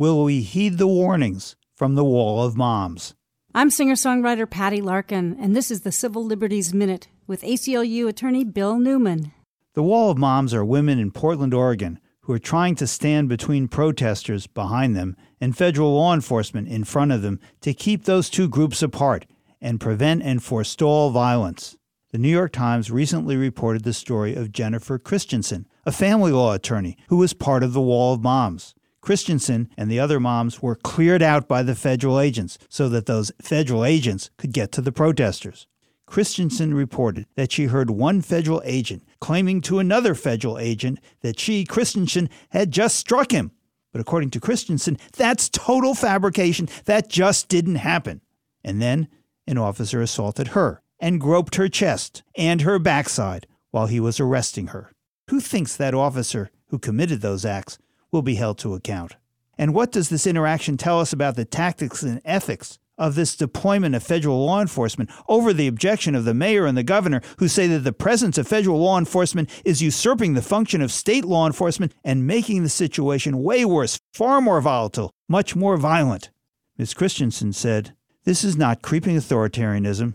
Will we heed the warnings from the Wall of Moms? I'm singer songwriter Patty Larkin, and this is the Civil Liberties Minute with ACLU attorney Bill Newman. The Wall of Moms are women in Portland, Oregon, who are trying to stand between protesters behind them and federal law enforcement in front of them to keep those two groups apart and prevent and forestall violence. The New York Times recently reported the story of Jennifer Christensen, a family law attorney who was part of the Wall of Moms. Christensen and the other moms were cleared out by the federal agents so that those federal agents could get to the protesters. Christensen reported that she heard one federal agent claiming to another federal agent that she, Christensen, had just struck him. But according to Christensen, that's total fabrication. That just didn't happen. And then an officer assaulted her and groped her chest and her backside while he was arresting her. Who thinks that officer who committed those acts will be held to account? And what does this interaction tell us about the tactics and ethics of this deployment of federal law enforcement over the objection of the mayor and the governor, who say that the presence of federal law enforcement is usurping the function of state law enforcement and making the situation way worse, far more volatile, much more violent? Ms. Christensen said, This is not creeping authoritarianism.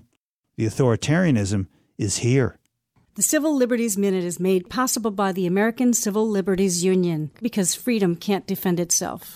The authoritarianism is here. The Civil Liberties Minute is made possible by the American Civil Liberties Union because freedom can't defend itself.